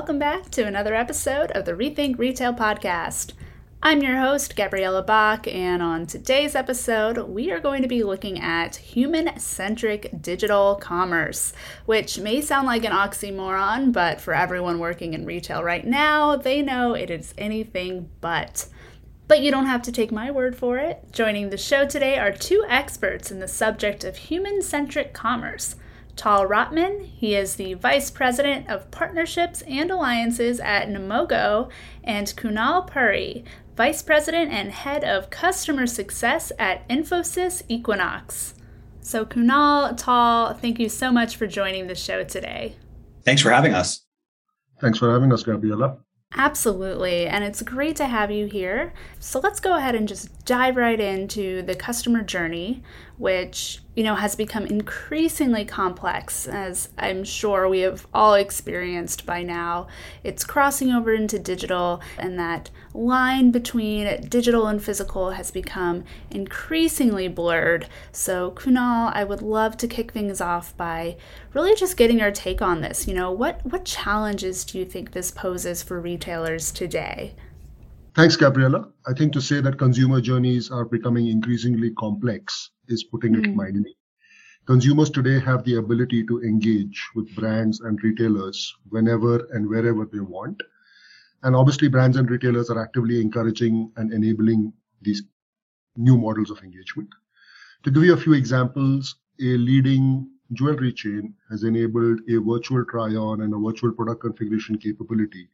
welcome back to another episode of the Rethink Retail Podcast. I'm your host, Gabriella Bach, and on today's episode, we are going to be looking at human centric digital commerce, which may sound like an oxymoron, but for everyone working in retail right now, they know it is anything but. But you don't have to take my word for it. Joining the show today are two experts in the subject of human centric commerce. Tal Rotman. He is the Vice President of Partnerships and Alliances at Namogoo, and Kunal Puri, Vice President and Head of Customer Success at Infosys Equinox. So, Kunal, Tal, thank you so much for joining the show today. Thanks for having us. Thanks for having us, Gabriella. Absolutely, and it's great to have you here. So let's go ahead and just dive right into the customer journey, which you know, has become increasingly complex, as I'm sure we have all experienced by now. It's crossing over into digital, and that line between digital and physical has become increasingly blurred. So, Kunal, I would love to kick things off by really just getting your take on this. You know, what, what challenges do you think this poses for retailers today? Thanks, Gabriella. I think to say that consumer journeys are becoming increasingly complex is putting mm. it mildly. Consumers today have the ability to engage with brands and retailers whenever and wherever they want. And obviously, brands and retailers are actively encouraging and enabling these new models of engagement. To give you a few examples, a leading jewelry chain has enabled a virtual try on and a virtual product configuration capability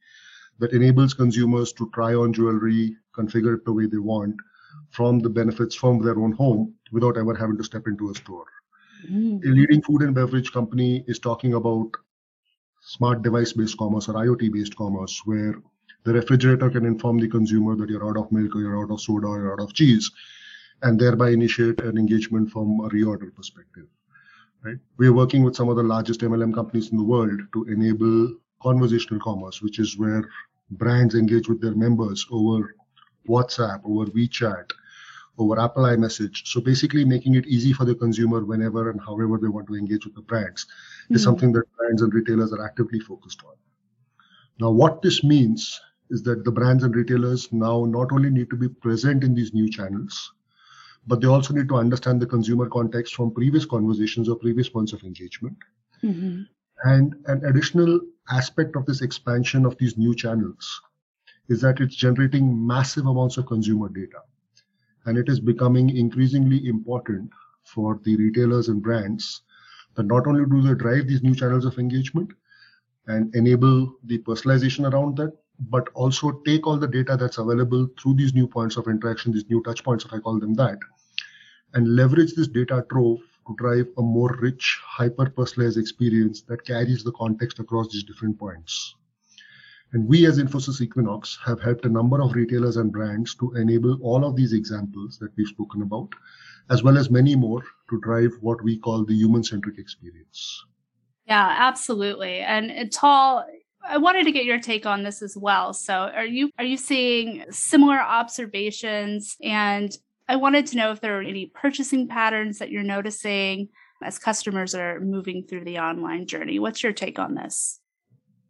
that enables consumers to try on jewelry, configure it the way they want from the benefits from their own home without ever having to step into a store. Mm. A leading food and beverage company is talking about smart device based commerce or IoT based commerce, where the refrigerator can inform the consumer that you're out of milk or you're out of soda or you're out of cheese, and thereby initiate an engagement from a reorder perspective. Right? We are working with some of the largest MLM companies in the world to enable conversational commerce, which is where brands engage with their members over WhatsApp, over WeChat, over Apple iMessage. So basically making it easy for the consumer whenever and however they want to engage with the brands mm-hmm. is something that brands and retailers are actively focused on. Now, what this means is that the brands and retailers now not only need to be present in these new channels, but they also need to understand the consumer context from previous conversations or previous points of engagement. Mm-hmm. And an additional aspect of this expansion of these new channels is that it's generating massive amounts of consumer data. And it is becoming increasingly important for the retailers and brands that not only do they drive these new channels of engagement and enable the personalization around that, but also take all the data that's available through these new points of interaction, these new touch points, if I call them that, and leverage this data trove to drive a more rich, hyper personalized experience that carries the context across these different points. And we as Infosys Equinox have helped a number of retailers and brands to enable all of these examples that we've spoken about, as well as many more to drive what we call the human centric experience. Yeah, absolutely. And uh, Tal, I wanted to get your take on this as well. So, are you are you seeing similar observations and I wanted to know if there are any purchasing patterns that you're noticing as customers are moving through the online journey. What's your take on this?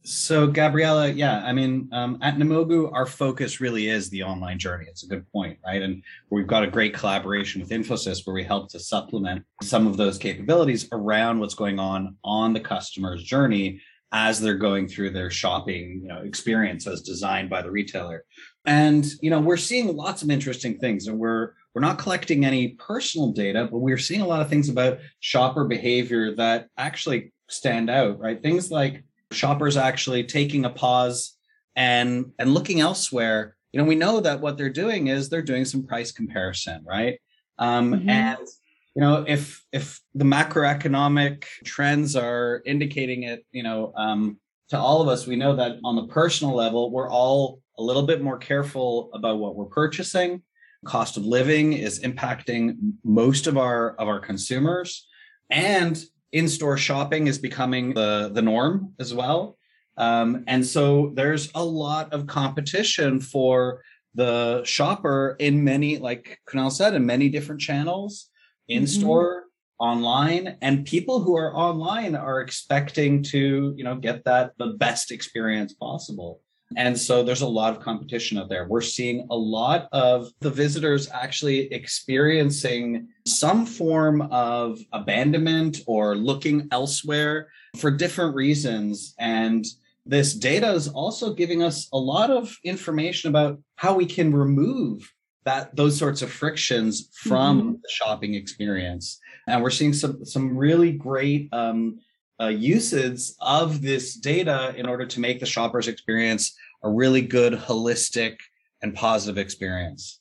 So, Gabriella, yeah, I mean, um, at Namogoo, our focus really is the online journey. It's a good point, right? And we've got a great collaboration with Infosys where we help to supplement some of those capabilities around what's going on on the customer's journey as they're going through their shopping you know, experience as designed by the retailer. And you know, we're seeing lots of interesting things, and we're we're not collecting any personal data, but we're seeing a lot of things about shopper behavior that actually stand out, right? Things like shoppers actually taking a pause and and looking elsewhere. You know we know that what they're doing is they're doing some price comparison right? Um, mm-hmm. and you know if if the macroeconomic trends are indicating it you know um, to all of us we know that on the personal level we're all a little bit more careful about what we're purchasing. Cost of living is impacting most of our of our consumers. And in-store shopping is becoming the, the norm as well. Um, and so there's a lot of competition for the shopper in many, like Kunal said, in many different channels, in store, online and people who are online are expecting to you know get that the best experience possible and so there's a lot of competition out there. We're seeing a lot of the visitors actually experiencing some form of abandonment or looking elsewhere for different reasons. And this data is also giving us a lot of information about how we can remove that those sorts of frictions from mm-hmm. the shopping experience. And we're seeing some some really great um, uh, uses of this data in order to make the shopper's experience a really good holistic and positive experience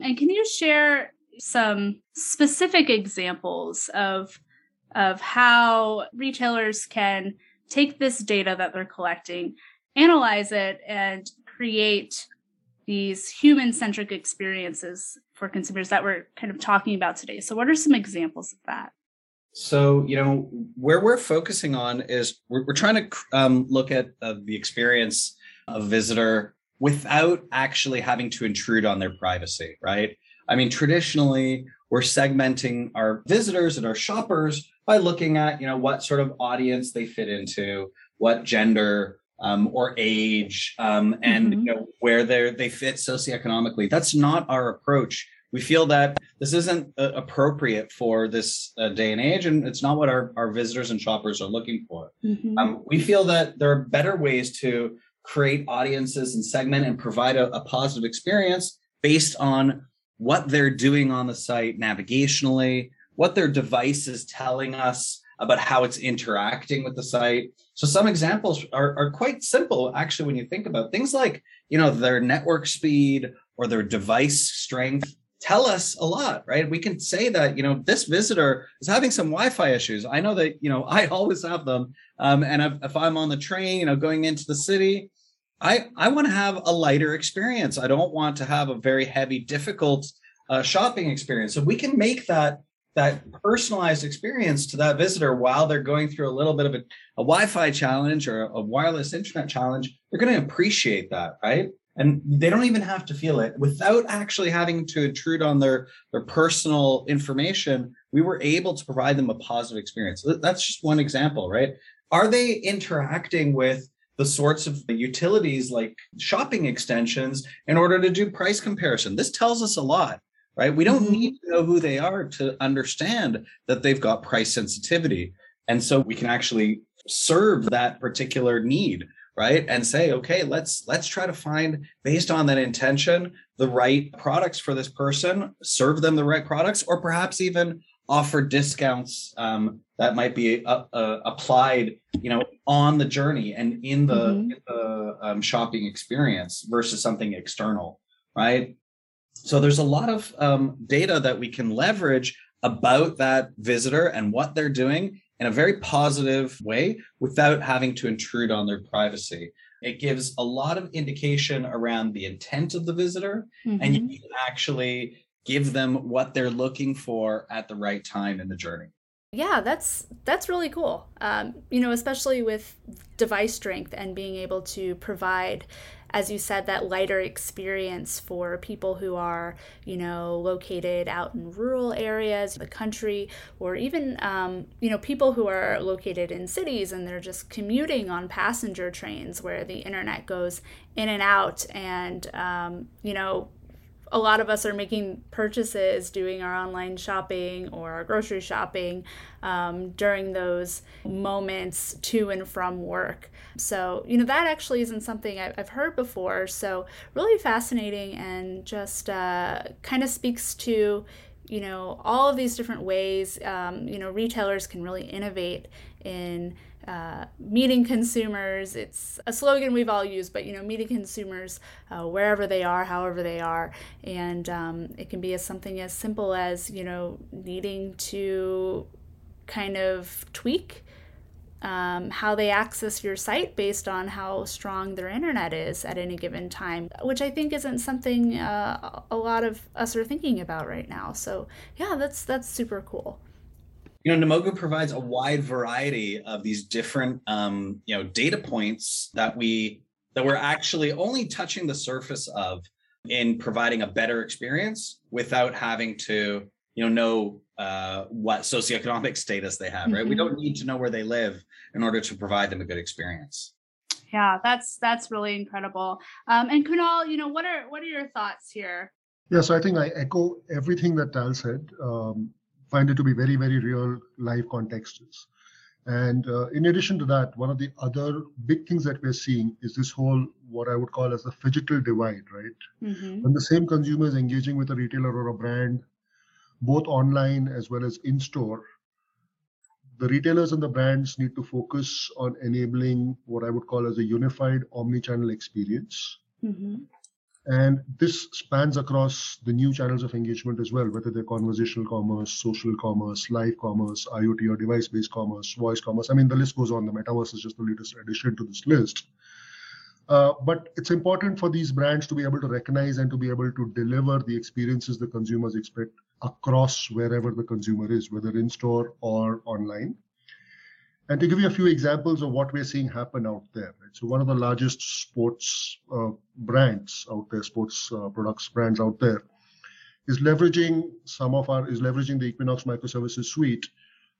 and can you share some specific examples of of how retailers can take this data that they're collecting analyze it and create these human centric experiences for consumers that we're kind of talking about today. So, what are some examples of that? So, you know, where we're focusing on is we're, we're trying to um, look at uh, the experience of visitor without actually having to intrude on their privacy, right? I mean, traditionally, we're segmenting our visitors and our shoppers by looking at, you know, what sort of audience they fit into, what gender, um, or age um, and mm-hmm. you know, where they they fit socioeconomically. That's not our approach. We feel that this isn't uh, appropriate for this uh, day and age, and it's not what our, our visitors and shoppers are looking for. Mm-hmm. Um, we feel that there are better ways to create audiences and segment and provide a, a positive experience based on what they're doing on the site navigationally, what their device is telling us about how it's interacting with the site. So some examples are, are quite simple, actually, when you think about things like, you know, their network speed or their device strength tell us a lot, right? We can say that, you know, this visitor is having some Wi-Fi issues. I know that, you know, I always have them. Um, and if, if I'm on the train, you know, going into the city, I, I want to have a lighter experience. I don't want to have a very heavy, difficult uh, shopping experience. So we can make that that personalized experience to that visitor while they're going through a little bit of a, a Wi-Fi challenge or a, a wireless internet challenge, they're going to appreciate that, right? And they don't even have to feel it without actually having to intrude on their, their personal information. We were able to provide them a positive experience. That's just one example, right? Are they interacting with the sorts of utilities like shopping extensions in order to do price comparison? This tells us a lot right? We don't mm-hmm. need to know who they are to understand that they've got price sensitivity. And so we can actually serve that particular need, right? And say, okay, let's let's try to find based on that intention the right products for this person, serve them the right products, or perhaps even offer discounts um, that might be uh, uh, applied, you know, on the journey and in the, mm-hmm. in the um, shopping experience versus something external, right? So there's a lot of um, data that we can leverage about that visitor and what they're doing in a very positive way without having to intrude on their privacy. It gives a lot of indication around the intent of the visitor, mm-hmm. and you mm-hmm. can actually give them what they're looking for at the right time in the journey. Yeah, that's that's really cool. Um, you know, especially with device strength and being able to provide as you said, that lighter experience for people who are, you know, located out in rural areas, the country, or even, um, you know, people who are located in cities and they're just commuting on passenger trains where the internet goes in and out. And, um, you know, a lot of us are making purchases, doing our online shopping or our grocery shopping um, during those moments to and from work. So, you know, that actually isn't something I've heard before. So, really fascinating and just uh, kind of speaks to, you know, all of these different ways, um, you know, retailers can really innovate in uh, meeting consumers. It's a slogan we've all used, but you know, meeting consumers uh, wherever they are, however they are, and um, it can be as something as simple as you know needing to kind of tweak um, how they access your site based on how strong their internet is at any given time, which I think isn't something uh, a lot of us are thinking about right now. So yeah, that's that's super cool you know Namogoo provides a wide variety of these different um, you know data points that we that we're actually only touching the surface of in providing a better experience without having to you know know uh, what socioeconomic status they have, right? Mm-hmm. We don't need to know where they live in order to provide them a good experience. Yeah, that's that's really incredible. Um, and Kunal, you know, what are what are your thoughts here? Yeah, so I think I echo everything that Tal said. Um, find it to be very, very real live contexts. And uh, in addition to that, one of the other big things that we're seeing is this whole what I would call as the phygital divide, right? Mm-hmm. When the same consumer is engaging with a retailer or a brand, both online as well as in store, the retailers and the brands need to focus on enabling what I would call as a unified omni-channel experience. Mm-hmm. And this spans across the new channels of engagement as well, whether they're conversational commerce, social commerce, live commerce, IoT or device based commerce, voice commerce. I mean, the list goes on. The metaverse is just the latest addition to this list. Uh, but it's important for these brands to be able to recognize and to be able to deliver the experiences the consumers expect across wherever the consumer is, whether in store or online. And to give you a few examples of what we're seeing happen out there, right? so one of the largest sports uh, brands out there, sports uh, products brands out there, is leveraging some of our is leveraging the Equinox microservices suite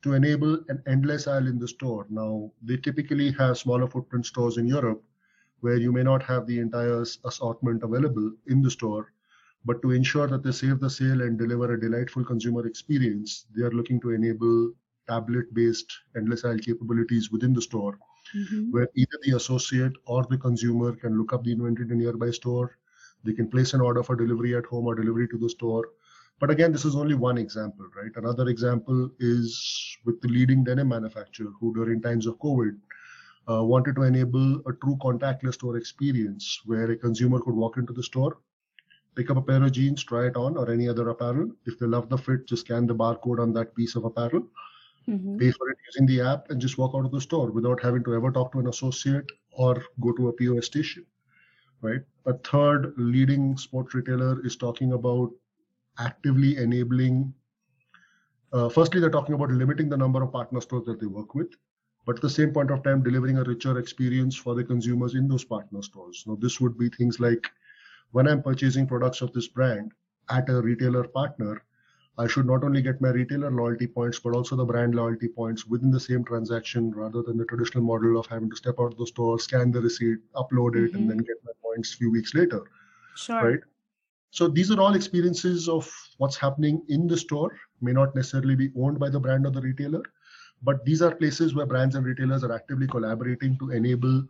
to enable an endless aisle in the store. Now they typically have smaller footprint stores in Europe, where you may not have the entire assortment available in the store. But to ensure that they save the sale and deliver a delightful consumer experience, they are looking to enable tablet-based endless aisle capabilities within the store, mm-hmm. where either the associate or the consumer can look up the inventory in a nearby store. They can place an order for delivery at home or delivery to the store. But again, this is only one example, right? Another example is with the leading denim manufacturer who, during times of COVID, uh, wanted to enable a true contactless store experience where a consumer could walk into the store, pick up a pair of jeans, try it on, or any other apparel. If they love the fit, just scan the barcode on that piece of apparel mm-hmm. pay for it using the app, and just walk out of the store without having to ever talk to an associate or go to a POS station. Right. A third leading sports retailer is talking about actively enabling. Uh, firstly, they're talking about limiting the number of partner stores that they work with, but at the same point of time, delivering a richer experience for the consumers in those partner stores. Now, this would be things like when I'm purchasing products of this brand at a retailer partner, I should not only get my retailer loyalty points, but also the brand loyalty points within the same transaction rather than the traditional model of having to step out of the store, scan the receipt, upload it, mm-hmm. and then get my points a few weeks later. Sure. Right. So these are all experiences of what's happening in the store, may not necessarily be owned by the brand or the retailer, but these are places where brands and retailers are actively collaborating to enable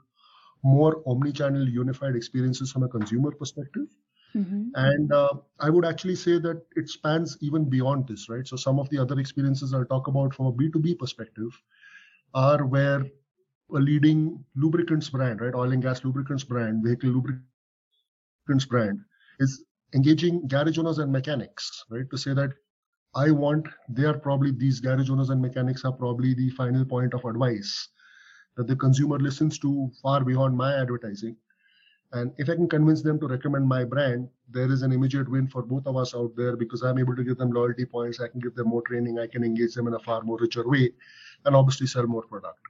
more omni-channel unified experiences from a consumer perspective Mm-hmm. And uh, I would actually say that it spans even beyond this, right? So some of the other experiences I'll talk about from a B2B perspective are where a leading lubricants brand, right, oil and gas lubricants brand, vehicle lubricants brand, is engaging garage owners and mechanics, right, to say that I want, they are probably, these garage owners and mechanics are probably the final point of advice that the consumer listens to far beyond my advertising and if I can convince them to recommend my brand, there is an immediate win for both of us out there because I'm able to give them loyalty points. I can give them more training. I can engage them in a far more richer way and obviously sell more product.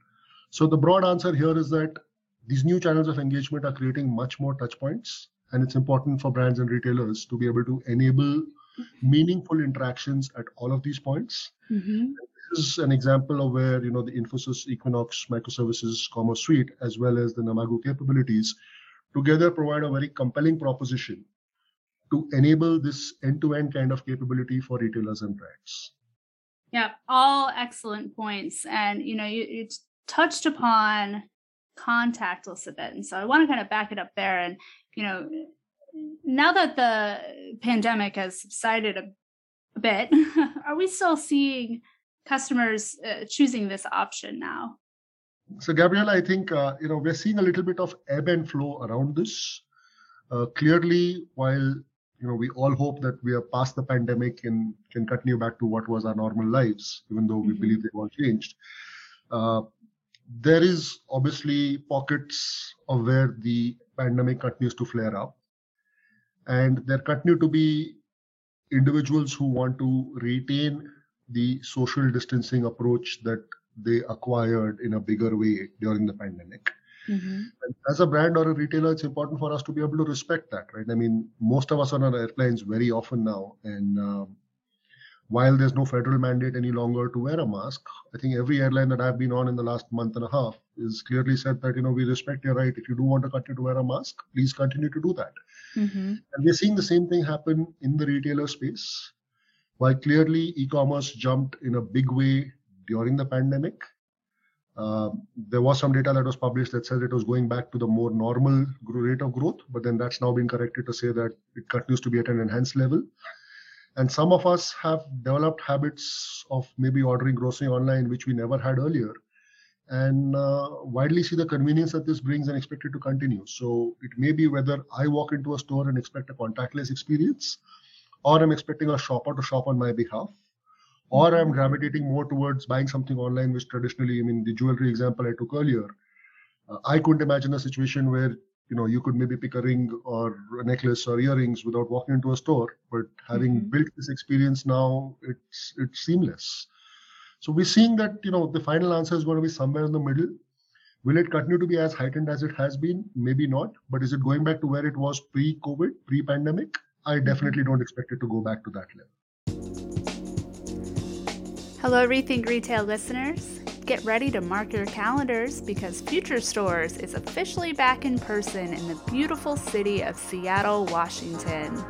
So the broad answer here is that these new channels of engagement are creating much more touch points. And it's important for brands and retailers to be able to enable meaningful interactions at all of these points. Mm-hmm. This is an example of where you know the Infosys Equinox microservices commerce suite as well as the Namogoo capabilities together provide a very compelling proposition to enable this end-to-end kind of capability for retailers and brands. Yeah, all excellent points. And you know, you, you touched upon contactless a bit. And so I want to kind of back it up there. And, you know, now that the pandemic has subsided a, a bit, are we still seeing customers uh, choosing this option now? So, Gabriella, I think uh, you know we're seeing a little bit of ebb and flow around this. Uh, clearly, while you know we all hope that we are past the pandemic and can continue back to what was our normal lives, even though we mm-hmm. believe they've all changed. Uh, there is obviously pockets of where the pandemic continues to flare up, and there continue to be individuals who want to retain the social distancing approach that they acquired in a bigger way during the pandemic. Mm-hmm. as a brand or a retailer, it's important for us to be able to respect that, right? I mean, most of us are on our airplanes very often now, and um, while there's no federal mandate any longer to wear a mask, I think every airline that I've been on in the last month and a half is clearly said that you know we respect your right. If you do want to continue to wear a mask, please continue to do that. Mm-hmm. And we're seeing the same thing happen in the retailer space. While clearly e-commerce jumped in a big way during the pandemic, uh, there was some data that was published that said it was going back to the more normal rate of growth, but then that's now been corrected to say that it continues to be at an enhanced level. And some of us have developed habits of maybe ordering grocery online, which we never had earlier, and uh, widely see the convenience that this brings and expect it to continue. So it may be whether I walk into a store and expect a contactless experience, or I'm expecting a shopper to shop on my behalf, or I'm gravitating more towards buying something online, which traditionally, I mean, the jewelry example I took earlier, uh, I couldn't imagine a situation where you know you could maybe pick a ring or a necklace or earrings without walking into a store but having mm-hmm. built this experience now it's it's seamless. So we're seeing that you know the final answer is going to be somewhere in the middle. Will it continue to be as heightened as it has been? Maybe not. But is it going back to where it was pre-covid pre-pandemic? I mm-hmm. definitely don't expect it to go back to that level hello rethink retail listeners Get ready to mark your calendars because Future Stores is officially back in person in the beautiful city of Seattle, Washington.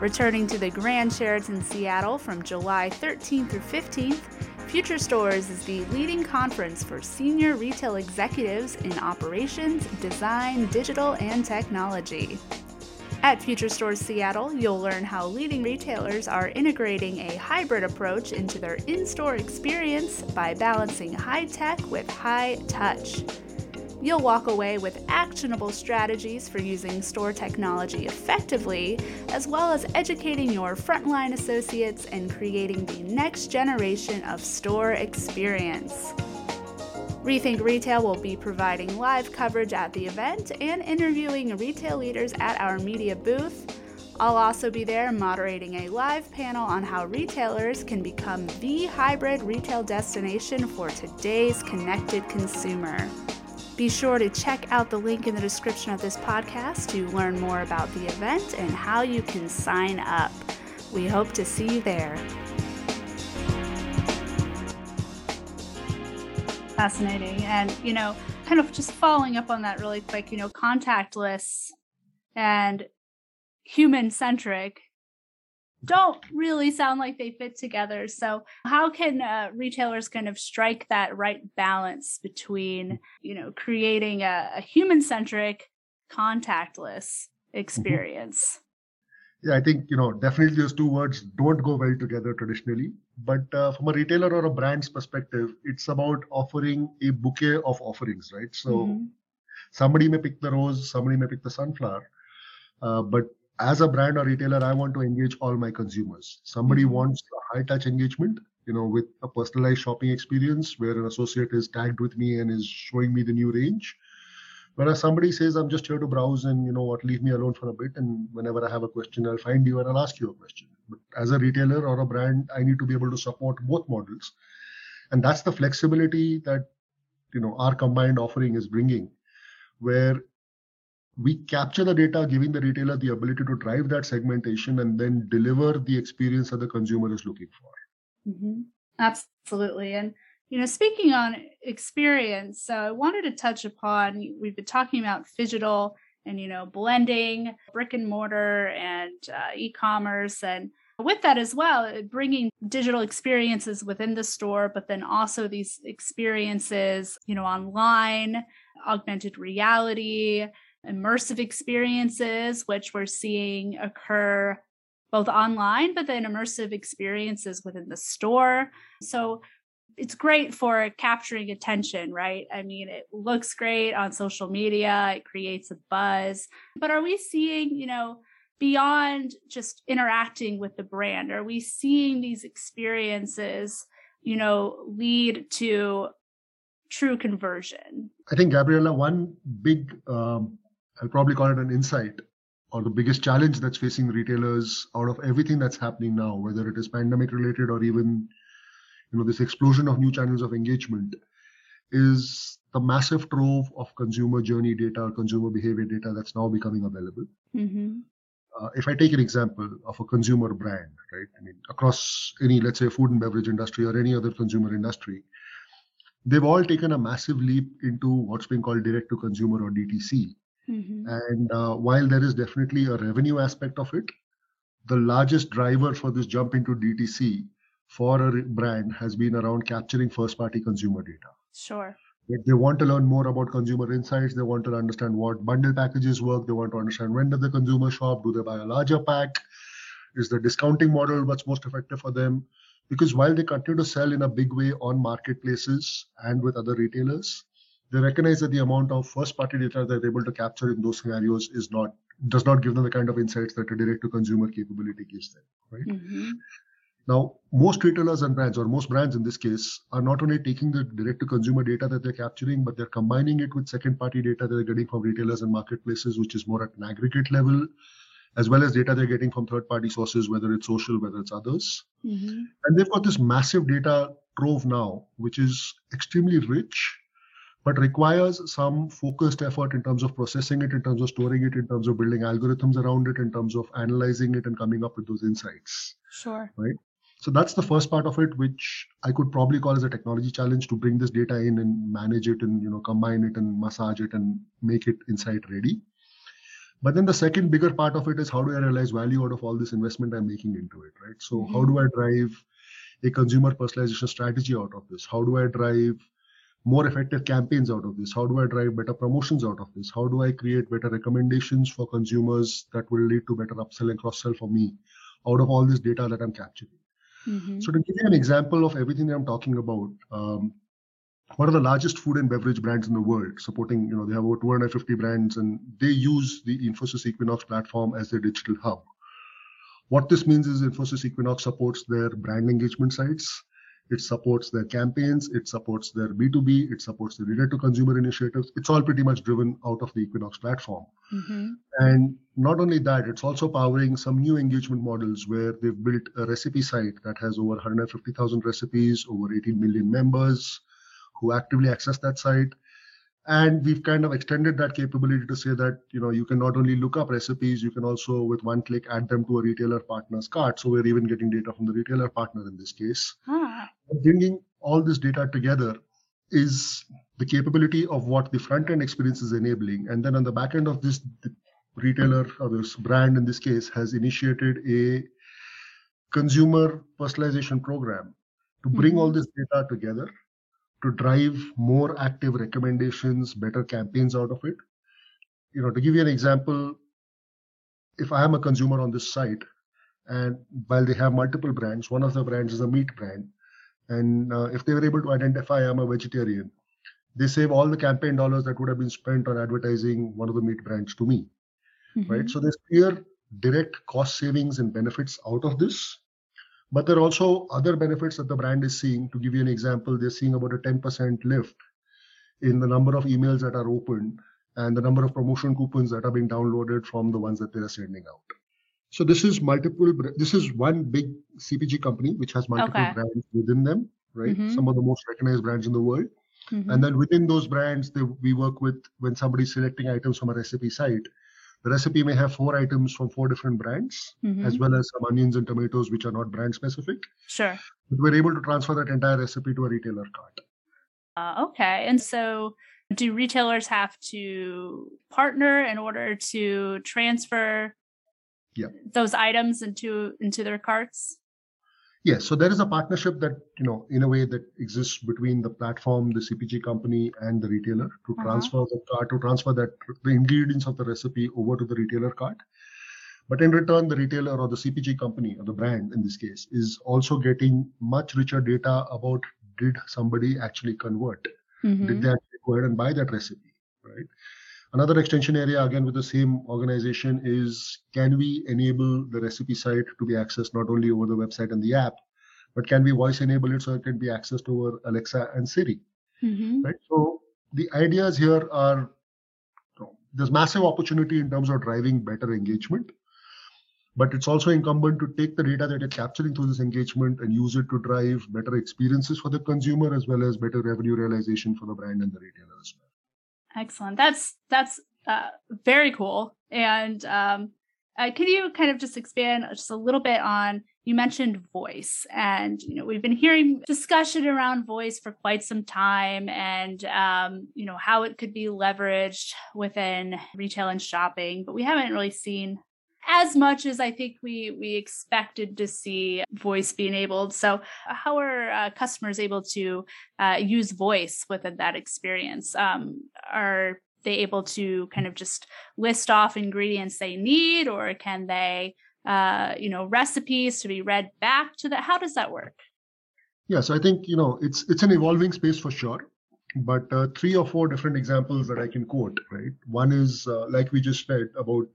Returning to the Grand Sheraton Seattle from July 13th through 15th, Future Stores is the leading conference for senior retail executives in operations, design, digital, and technology. At Future Stores Seattle, you'll learn how leading retailers are integrating a hybrid approach into their in store experience by balancing high tech with high touch. You'll walk away with actionable strategies for using store technology effectively, as well as educating your frontline associates and creating the next generation of store experience. Rethink Retail will be providing live coverage at the event and interviewing retail leaders at our media booth. I'll also be there moderating a live panel on how retailers can become the hybrid retail destination for today's connected consumer. Be sure to check out the link in the description of this podcast to learn more about the event and how you can sign up. We hope to see you there. Fascinating. And, you know, kind of just following up on that really quick, you know, contactless and human centric don't really sound like they fit together. So, how can uh, retailers kind of strike that right balance between, you know, creating a, a human centric, contactless mm-hmm. experience? Yeah, I think you know definitely those two words don't go well together traditionally. But uh, from a retailer or a brand's perspective, it's about offering a bouquet of offerings, right? So mm-hmm. somebody may pick the rose, somebody may pick the sunflower, uh, but as a brand or retailer, I want to engage all my consumers. Somebody mm-hmm. wants a high touch engagement, you know, with a personalized shopping experience where an associate is tagged with me and is showing me the new range. Whereas somebody says, I'm just here to browse and you know what, leave me alone for a bit. And whenever I have a question, I'll find you and I'll ask you a question. But as a retailer or a brand, I need to be able to support both models. And that's the flexibility that you know our combined offering is bringing, where we capture the data, giving the retailer the ability to drive that segmentation and then deliver the experience that the consumer is looking for. Mm-hmm. Absolutely. And you know, speaking on experience, so I wanted to touch upon we've been talking about digital and you know blending brick and mortar and uh, e-commerce and with that as well bringing digital experiences within the store but then also these experiences you know online augmented reality immersive experiences which we're seeing occur both online but then immersive experiences within the store. So it's great for capturing attention, right? I mean, it looks great on social media, it creates a buzz. But are we seeing, you know, beyond just interacting with the brand, are we seeing these experiences, you know, lead to true conversion? I think, Gabriella, one big, um, I'll probably call it an insight or the biggest challenge that's facing retailers out of everything that's happening now, whether it is pandemic related or even you know this explosion of new channels of engagement is the massive trove of consumer journey data consumer behavior data that's now becoming available mm-hmm. uh, if I take an example of a consumer brand, right? I mean, across any, let's say, food and beverage industry or any other consumer industry, they've all taken a massive leap into what's being called direct to consumer or DTC. Mm-hmm. And uh, while there is definitely a revenue aspect of it, the largest driver for this jump into DTC for a brand has been around capturing first party consumer data. Sure. If They want to learn more about consumer insights. They want to understand what bundle packages work. They want to understand when does the consumer shop? Do they buy a larger pack? Is the discounting model what's most effective for them? Because while they continue to sell in a big way on marketplaces and with other retailers, they recognize that the amount of first party data they're able to capture in those scenarios is not does not give them the kind of insights that a direct to consumer capability gives them right mm-hmm. Now, most retailers and brands, or most brands in this case, are not only taking the direct to consumer data that they're capturing, but they're combining it with second party data that they're getting from retailers and marketplaces, which is more at an aggregate level, as well as data they're getting from third party sources, whether it's social, whether it's others. Mm-hmm. And they've got this massive data trove now, which is extremely rich, but requires some focused effort in terms of processing it, in terms of storing it, in terms of building algorithms around it, in terms of analyzing it and coming up with those insights. Sure. Right. So that's the first part of it, which I could probably call as a technology challenge to bring this data in and manage it and you know combine it and massage it and make it insight ready. But then the second bigger part of it is how do I realize value out of all this investment I'm making into it, right? So mm-hmm. how do I drive a consumer personalization strategy out of this? How do I drive more effective campaigns out of this? How do I drive better promotions out of this? How do I create better recommendations for consumers that will lead to better upsell and cross sell for me out of all this data that I'm capturing? Mm-hmm. So to give you an example of everything that I'm talking about, um, one of the largest food and beverage brands in the world, supporting, you know, they have over 250 brands and they use the Infosys Equinox platform as their digital hub. What this means is Infosys Equinox supports their brand engagement sites, it supports their campaigns, it supports their B2B, it supports the direct to consumer initiatives. It's all pretty much driven out of the Equinox platform. Mm-hmm. And not only that, it's also powering some new engagement models where they've built a recipe site that has over 150,000 recipes, over 18 million members who actively access that site and we've kind of extended that capability to say that you know you can not only look up recipes you can also with one click add them to a retailer partner's cart so we're even getting data from the retailer partner in this case huh. bringing all this data together is the capability of what the front end experience is enabling and then on the back end of this the retailer or this brand in this case has initiated a consumer personalization program to bring mm-hmm. all this data together to drive more active recommendations, better campaigns out of it. You know, to give you an example, if I am a consumer on this site, and while they have multiple brands, one of the brands is a meat brand, and uh, if they were able to identify I'm a vegetarian, they save all the campaign dollars that would have been spent on advertising one of the meat brands to me, mm-hmm. right? So there's clear direct cost savings and benefits out of this but there are also other benefits that the brand is seeing. To give you an example, they're seeing about a 10% lift in the number of emails that are opened and the number of promotion coupons that are being downloaded from the ones that they are sending out. So this is multiple. This is one big CPG company which has multiple okay. brands within them, right? Mm-hmm. Some of the most recognized brands in the world. Mm-hmm. And then within those brands, they, we work with when somebody's selecting items from a recipe site the recipe may have four items from four different brands, mm-hmm. as well as some onions and tomatoes, which are not brand specific. Sure. But we're able to transfer that entire recipe to a retailer cart. Uh, okay. And so, do retailers have to partner in order to transfer yeah. those items into into their carts? Yes, so there is a partnership that you know, in a way, that exists between the platform, the CPG company, and the retailer to uh-huh. transfer the cart, to transfer that the ingredients of the recipe over to the retailer cart. But in return, the retailer or the CPG company or the brand in this case is also getting much richer data about did somebody actually convert? Mm-hmm. Did they actually go ahead and buy that recipe? Right. Another extension area, again with the same organization, is can we enable the recipe site to be accessed not only over the website and the app, but can we voice enable it so it can be accessed over Alexa and Siri? Mm-hmm. Right. So the ideas here are there's massive opportunity in terms of driving better engagement, but it's also incumbent to take the data that you're capturing through this engagement and use it to drive better experiences for the consumer as well as better revenue realization for the brand and the retailer as well. Excellent. That's that's uh, very cool. And um, Uh, can you kind of just expand just a little bit on? You mentioned voice, and you know we've been hearing discussion around voice for quite some time, and um, you know how it could be leveraged within retail and shopping, but we haven't really seen as much as I think we we expected to see voice be enabled. So, how are uh, customers able to uh, use voice within that experience? Um, are they able to kind of just list off ingredients they need, or can they, uh, you know, recipes to be read back to that? How does that work? Yes, I think you know it's it's an evolving space for sure but uh, three or four different examples that I can quote, right? One is, uh, like we just said, about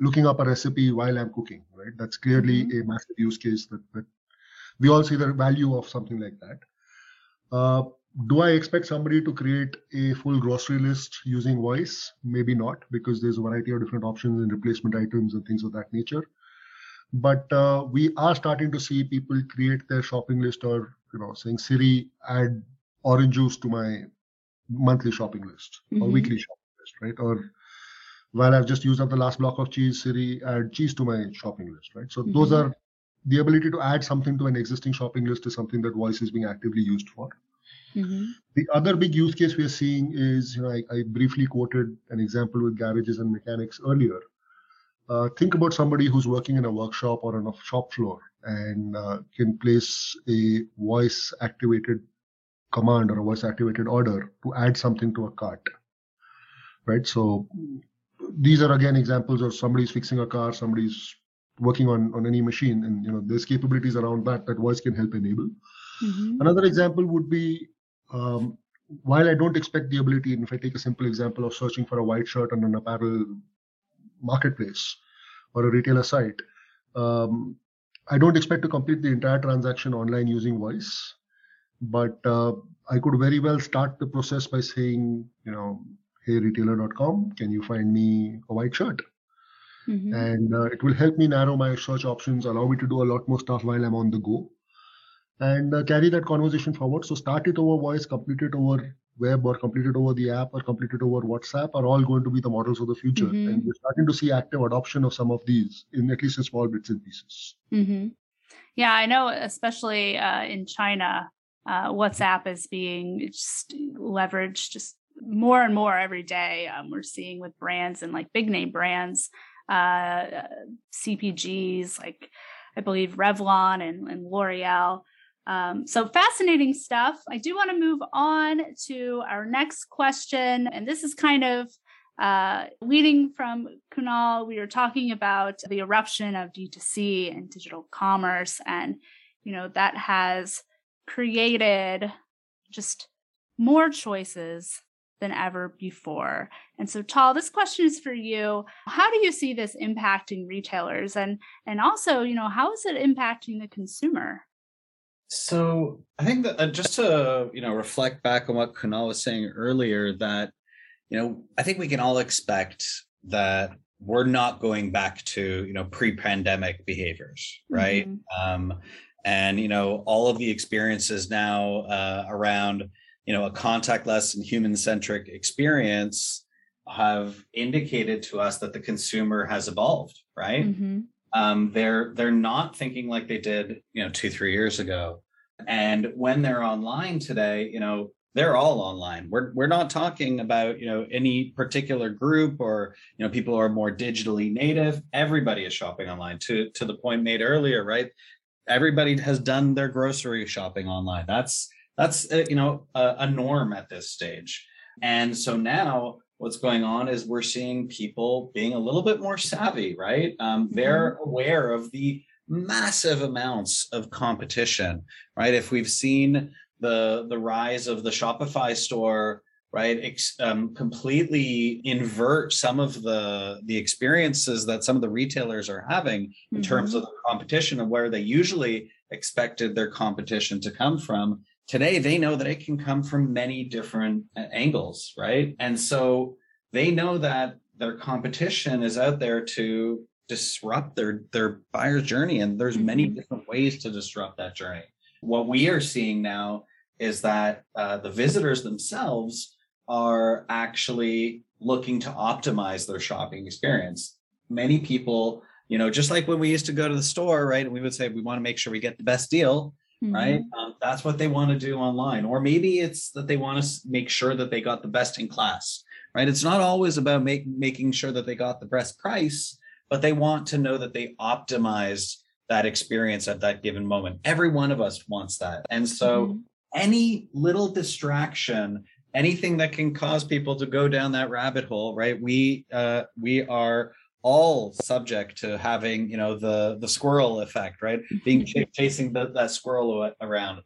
looking up a recipe while I'm cooking, right? That's clearly mm-hmm. a massive use case that, that we all see the value of something like that. Uh, do I expect somebody to create a full grocery list using voice? Maybe not, because there's a variety of different options and replacement items and things of that nature. But uh, we are starting to see people create their shopping list or, you know, saying, Siri, add orange juice to my monthly shopping list mm-hmm. or weekly shopping list, right? Or while I've just used up the last block of cheese, Siri add cheese to my shopping list, right? So mm-hmm. those are the ability to add something to an existing shopping list is something that voice is being actively used for. Mm-hmm. The other big use case we are seeing is, you know, I, I briefly quoted an example with garages and mechanics earlier. Uh, think about somebody who's working in a workshop or on a shop floor and uh, can place a voice activated command or a voice activated order to add something to a cart right so these are again examples of somebody's fixing a car, somebody's working on, on any machine, and you know there's capabilities around that that voice can help enable. Mm-hmm. Another example would be um, while I don't expect the ability, and if I take a simple example of searching for a white shirt on an apparel marketplace or a retailer site, um, I don't expect to complete the entire transaction online using voice, but uh, I could very well start the process by saying, you know, heyretailer.com, can you find me a white shirt? Mm-hmm. And uh, it will help me narrow my search options, allow me to do a lot more stuff while I'm on the go, and uh, carry that conversation forward. So start it over voice, complete it over web, or complete it over the app, or complete it over WhatsApp are all going to be the models of the future. Mm-hmm. And we're starting to see active adoption of some of these, in at least in small bits and pieces. Mm-hmm. Yeah, I know, especially uh, in China, uh, WhatsApp is being just leveraged just more and more every day um, we're seeing with brands and like big name brands uh, cpgs like i believe revlon and, and l'oreal. Um, so fascinating stuff. I do want to move on to our next question and this is kind of uh, leading from kunal. We were talking about the eruption of d2c and digital commerce and you know that has created just more choices than ever before. And so Tal, this question is for you. How do you see this impacting retailers and and also, you know, how is it impacting the consumer? So I think that uh, just to you know reflect back on what Kunal was saying earlier, that you know I think we can all expect that we're not going back to you know pre-pandemic behaviors, right? Mm-hmm. Um, and you know all of the experiences now uh, around you know a contactless and human centric experience have indicated to us that the consumer has evolved right? Mm-hmm. um, they're they're not thinking like they did you know two three years ago. And when they're online today you know they're all online. We're we're not talking about you know any particular group or you know people who are more digitally native. Everybody is shopping online. To to the point made earlier right? Everybody has done their grocery shopping online. That's that's uh, you know a, a norm at this stage and so now what's going on is we're seeing people being a little bit more savvy right um, they're mm-hmm. aware of the massive amounts of competition right if we've seen the the rise of the shopify store right um, completely invert some of the the experiences that some of the retailers are having in mm-hmm. terms of the competition and where they usually expected their competition to come from today they know that it can come from many different uh, angles, right? And so they know that their competition is out there to disrupt their their buyer's journey and there's many mm-hmm. different ways to disrupt that journey what we are seeing now is that uh, the visitors themselves are actually looking to optimize their shopping experience many people you know, just like when we used to go to the store, right? And we would say we want to make sure we get the best deal, mm-hmm. right? Um, that's what they want to do online. Or maybe it's that they want to make sure that they got the best in class, right? It's not always about make, making sure that they got the best price, but they want to know that they optimized that experience at that given moment. Every one of us wants that. And so mm-hmm. any little distraction, anything that can cause people to go down that rabbit hole, right? We uh, we are all subject to having, you know, the the squirrel effect, right? Being ch- chasing the, that squirrel around.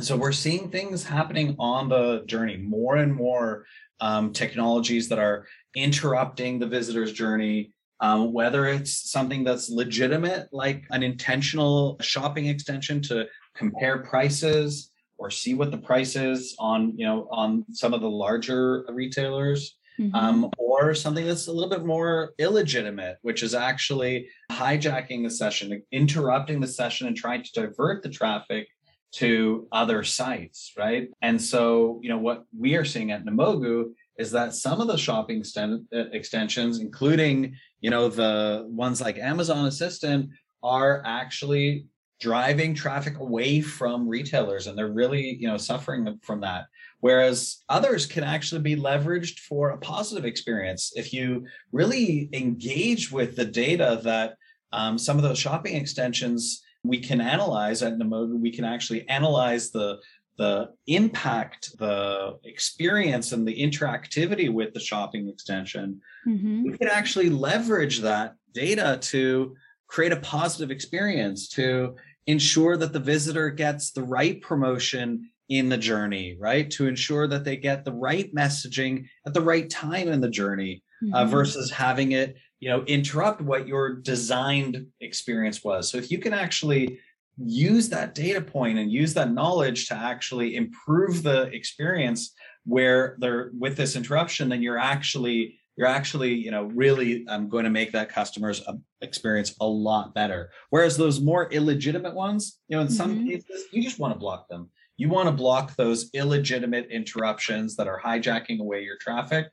So we're seeing things happening on the journey, more and more um, technologies that are interrupting the visitor's journey, um, whether it's something that's legitimate, like an intentional shopping extension to compare prices or see what the price is on, you know, on some of the larger retailers. Mm-hmm. Um, or something that's a little bit more illegitimate, which is actually hijacking the session, interrupting the session, and trying to divert the traffic to other sites, right? And so, you know, what we are seeing at Namogoo is that some of the shopping uh, extensions, including you know the ones like amazon assistant are actually driving traffic away from retailers and they're really you know suffering from that whereas others can actually be leveraged for a positive experience if you really engage with the data that um, some of those shopping extensions we can analyze at Namogoo, we can actually analyze the the impact, the experience, and the interactivity with the shopping extension, mm-hmm. we can actually leverage that data to create a positive experience, to ensure that the visitor gets the right promotion in the journey, right? To ensure that they get the right messaging at the right time in the journey uh, mm-hmm. uh, versus having it, you know, interrupt what your designed experience was. So if you can actually use that data point and use that knowledge to actually improve the experience where they're with this interruption then you're actually you're actually you know really um, going to make that customer's uh, experience a lot better whereas those more illegitimate ones you know in some mm-hmm. cases you just want to block them you want to block those illegitimate interruptions that are hijacking away your traffic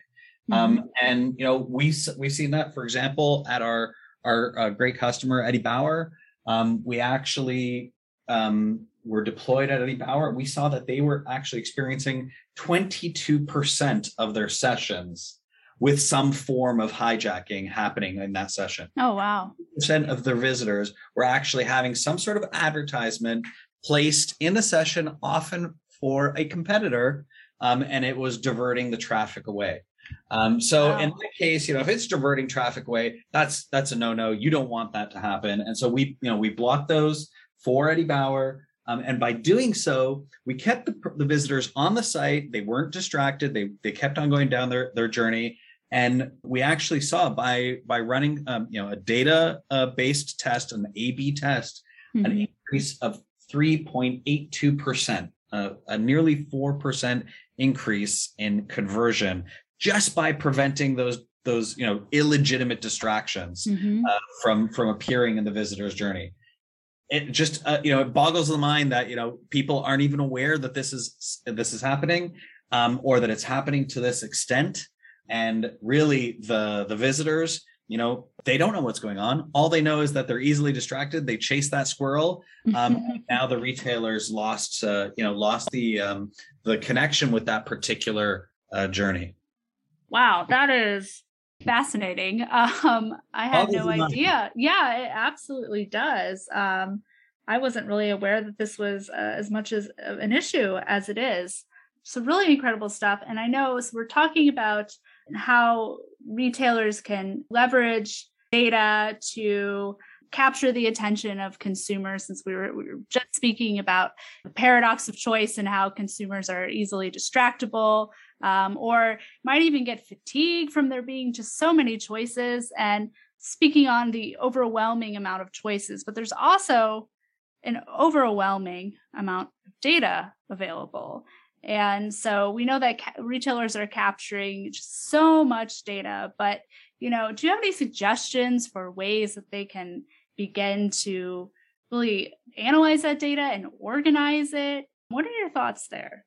um, mm-hmm. um, and you know we we've seen that for example at our our uh, great customer eddie bauer um, we actually um, were deployed at Eddie Bauer. We saw that they were actually experiencing 22% of their sessions with some form of hijacking happening in that session. Oh, wow. Percent of their visitors were actually having some sort of advertisement placed in the session, often for a competitor, um, and it was diverting the traffic away. Um, so wow. in that case, you know, if it's diverting traffic away, that's that's a no-no. You don't want that to happen. And so we, you know, we blocked those for Eddie Bauer. Um, and by doing so, we kept the, the visitors on the site. They weren't distracted. They they kept on going down their their journey. And we actually saw by by running um, you know a data uh, based test, an A/B test, mm-hmm. an increase of 3.82 percent, uh, a nearly four percent increase in conversion just by preventing those those you know illegitimate distractions mm-hmm. uh, from from appearing in the visitor's journey it just uh, you know it boggles the mind that you know people aren't even aware that this is this is happening um, or that it's happening to this extent and really the the visitors you know they don't know what's going on all they know is that they're easily distracted they chase that squirrel um, now the retailers lost uh, you know lost the um, the connection with that particular uh, journey Wow, that is fascinating. Um, I had no idea. Yeah, it absolutely does. Um, I wasn't really aware that this was uh, as much as uh, an issue as it is. So really incredible stuff. And I know so we're talking about how retailers can leverage data to capture the attention of consumers since we were, we were just speaking about the paradox of choice and how consumers are easily distractible um, or might even get fatigued from there being just so many choices and speaking on the overwhelming amount of choices. But there's also an overwhelming amount of data available and so we know that ca- retailers are capturing so much data but you know do you have any suggestions for ways that they can begin to really analyze that data and organize it? What are your thoughts there?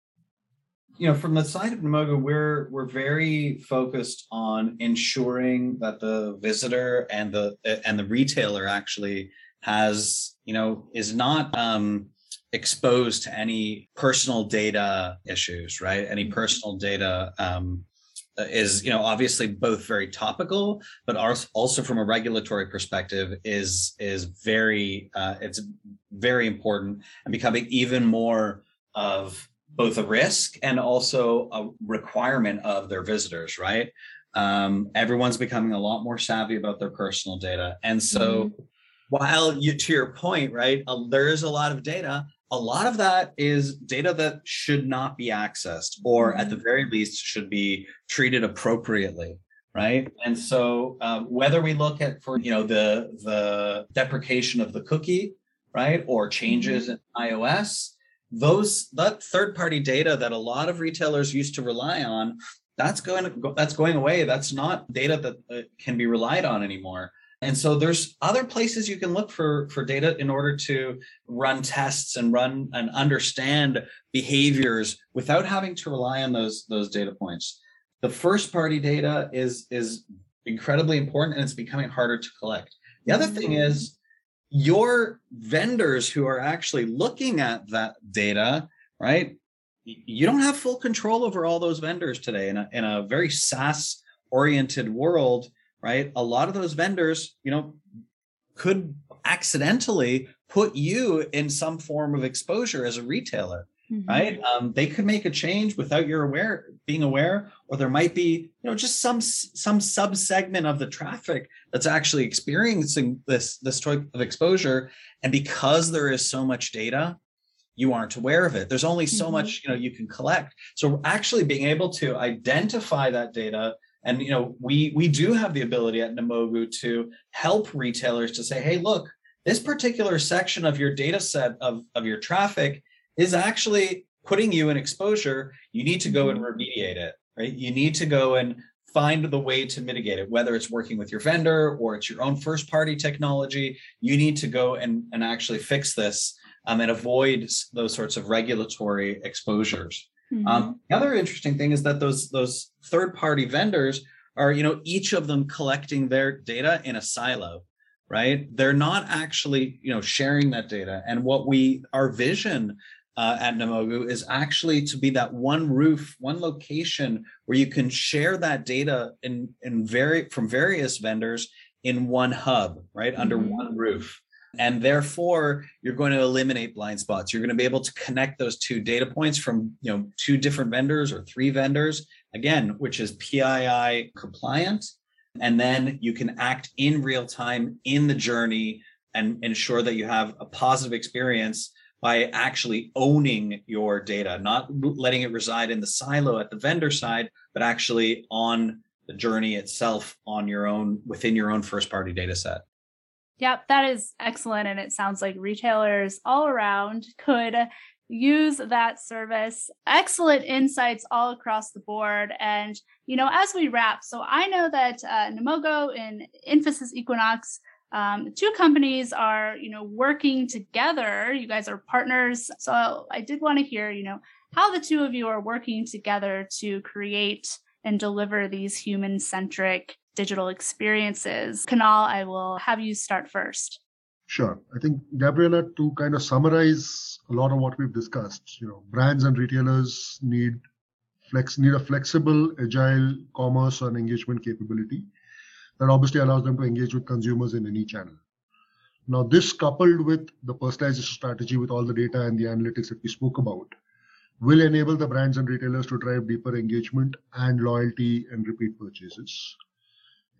You know, from the side of Namogoo, we're we're very focused on ensuring that the visitor and the and the retailer actually has, you know, is not um, exposed to any personal data issues, right? Any mm-hmm. personal data um, is, you know, obviously both very topical, but also from a regulatory perspective is is very uh, it's very important and becoming even more of both a risk and also a requirement of their visitors, right? Um, everyone's becoming a lot more savvy about their personal data. And so mm-hmm. while you, to your point, right, uh, there is a lot of data, a lot of that is data that should not be accessed or mm-hmm. at the very least should be treated appropriately right and so um, whether we look at for you know the the deprecation of the cookie right or changes mm-hmm. in ios those that third party data that a lot of retailers used to rely on that's going that's going away that's not data that uh, can be relied on anymore and so there's other places you can look for for data in order to run tests and run and understand behaviors without having to rely on those those data points the first party data is is incredibly important and it's becoming harder to collect the other thing mm-hmm. is your vendors who are actually looking at that data, right? You don't have full control over all those vendors today in a, in a very SaaS oriented world, right? A lot of those vendors, you know, could accidentally put you in some form of exposure as a retailer mm-hmm. right? Um, they could make a change without your aware being aware, or there might be, you know, just some some sub segment of the traffic that's actually experiencing this this type of exposure, and because there is so much data, you aren't aware of it. There's only so mm-hmm. much you know you can collect. So actually being able to identify that data and you know we we do have the ability at Namogoo to help retailers to say, hey, look, this particular section of your data set of, of your traffic is actually putting you in exposure, you need to go and mm-hmm. remediate it, right? You need to go and find the way to mitigate it, whether it's working with your vendor or it's your own first party technology. You need to go and, and actually fix this um, and avoid those sorts of regulatory exposures. Mm-hmm. Um, the other interesting thing is that those those third party vendors are, you know, each of them collecting their data in a silo right they're not actually you know sharing that data and what we our vision uh, at Namogoo is actually to be that one roof, one location where you can share that data in in very from various vendors in one hub, right mm-hmm. under one roof. And therefore, you're going to eliminate blind spots. You're going to be able to connect those two data points from you know two different vendors or three vendors, again, which is PII compliant. And then you can act in real time in the journey and ensure that you have a positive experience by actually owning your data, not letting it reside in the silo at the vendor side, but actually on the journey itself on your own within your own first party data set. Yep, that is excellent. And it sounds like retailers all around could use that service. Excellent insights all across the board. And, you know, as we wrap, so I know that uh, Namogoo and Infosys Equinox um, two companies are you know working together you guys are partners so i did want to hear you know how the two of you are working together to create and deliver these human centric digital experiences Kunal i will have you start first Sure. I think, Gabriela, to kind of summarize a lot of what we've discussed, you know, brands and retailers need flex need a flexible, agile commerce and engagement capability that obviously allows them to engage with consumers in any channel. Now, this coupled with the personalization strategy with all the data and the analytics that we spoke about will enable the brands and retailers to drive deeper engagement and loyalty and repeat purchases.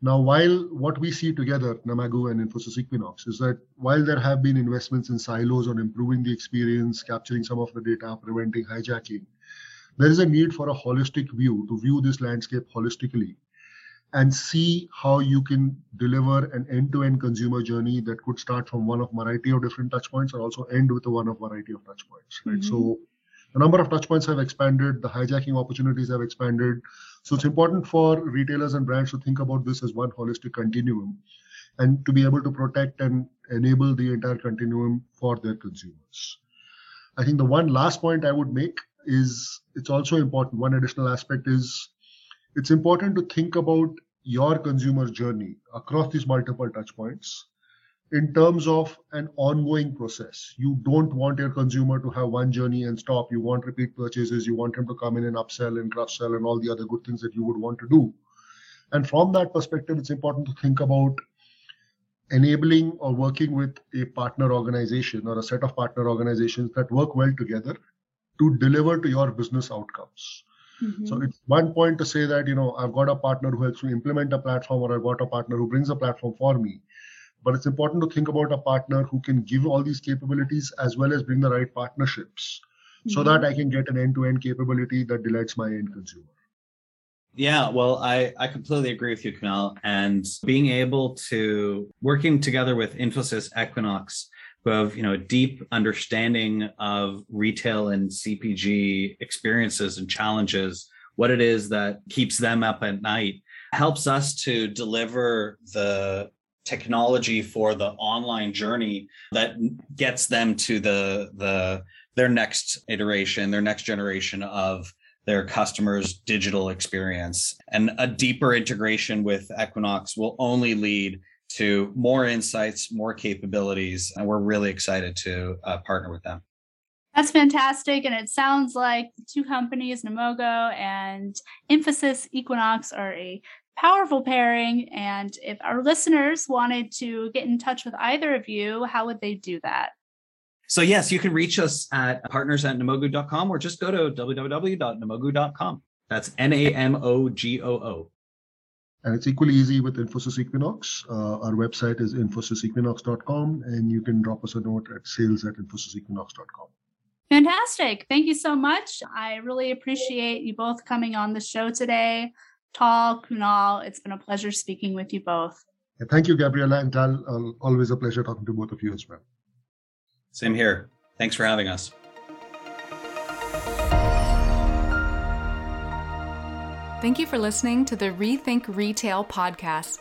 Now, while what we see together, Namogoo and Infosys Equinox, is that while there have been investments in silos on improving the experience, capturing some of the data, preventing hijacking, there is a need for a holistic view to view this landscape holistically and see how you can deliver an end-to-end consumer journey that could start from one of variety of different touch points or also end with one of variety of touch points right mm-hmm. so the number of touch points have expanded the hijacking opportunities have expanded. So it's important for retailers and brands to think about this as one holistic continuum and to be able to protect and enable the entire continuum for their consumers. I think the one last point i would make is it's also important. One additional aspect is it's important to think about your consumer journey across these multiple touch points in terms of an ongoing process. You don't want your consumer to have one journey and stop. You want repeat purchases. You want him to come in and upsell and cross sell and all the other good things that you would want to do. And from that perspective, it's important to think about enabling or working with a partner organization or a set of partner organizations that work well together to deliver to your business outcomes. Mm-hmm. So it's one point to say that, you know, I've got a partner who helps me implement a platform or I've got a partner who brings a platform for me. But it's important to think about a partner who can give all these capabilities as well as bring the right partnerships mm-hmm. so that I can get an end to end capability that delights my end consumer. Yeah, well, I, I completely agree with you, Kunal. And being able to working together with Infosys Equinox, who have you know a deep understanding of retail and CPG experiences and challenges, what it is that keeps them up at night, helps us to deliver the technology for the online journey that gets them to the the their next iteration, their next generation of their customers' digital experience. And a deeper integration with Equinox will only lead to more insights, more capabilities, and we're really excited to uh, partner with them. That's fantastic. And it sounds like the two companies, Namogoo and Infosys Equinox, are a powerful pairing. And if our listeners wanted to get in touch with either of you, how would they do that? So yes, you can reach us at partners at namogoo.com or just go to www.namogoo.com. That's N-A-M-O-G-O-O. And it's equally easy with Infosys Equinox. Uh, our website is infosysequinox.com and you can drop us a note at sales at infosysequinox.com. Fantastic. Thank you so much. I really appreciate you both coming on the show today. Tal, Kunal, it's been a pleasure speaking with you both. Thank you, Gabriella and Tal. Uh, always a pleasure talking to both of you as well. Same here. Thanks for having us. Thank you for listening to the Rethink Retail podcast.